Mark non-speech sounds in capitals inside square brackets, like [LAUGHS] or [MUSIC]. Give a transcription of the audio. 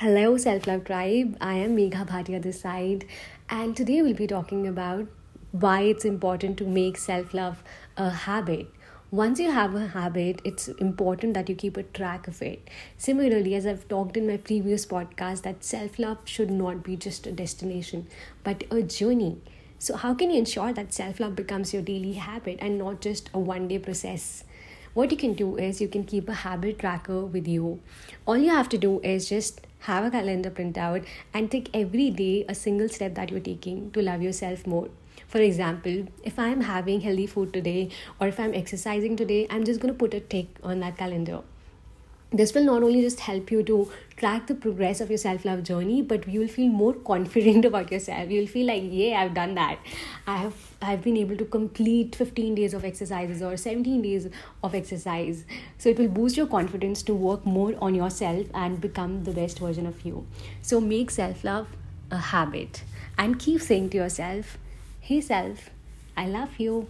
Hello, Self Love Tribe. I am Megha Bhatia this side, and today we'll be talking about why it's important to make self love a habit. Once you have a habit, it's important that you keep a track of it. Similarly, as I've talked in my previous podcast, that self love should not be just a destination but a journey. So, how can you ensure that self love becomes your daily habit and not just a one day process? What you can do is you can keep a habit tracker with you. All you have to do is just have a calendar printout and take every day a single step that you're taking to love yourself more. For example, if I'm having healthy food today or if I'm exercising today, I'm just going to put a tick on that calendar this will not only just help you to track the progress of your self-love journey but you will feel more [LAUGHS] confident about yourself. You'll feel like yeah i've done that. I have i've been able to complete 15 days of exercises or 17 days of exercise. So it will boost your confidence to work more on yourself and become the best version of you. So make self-love a habit and keep saying to yourself hey self i love you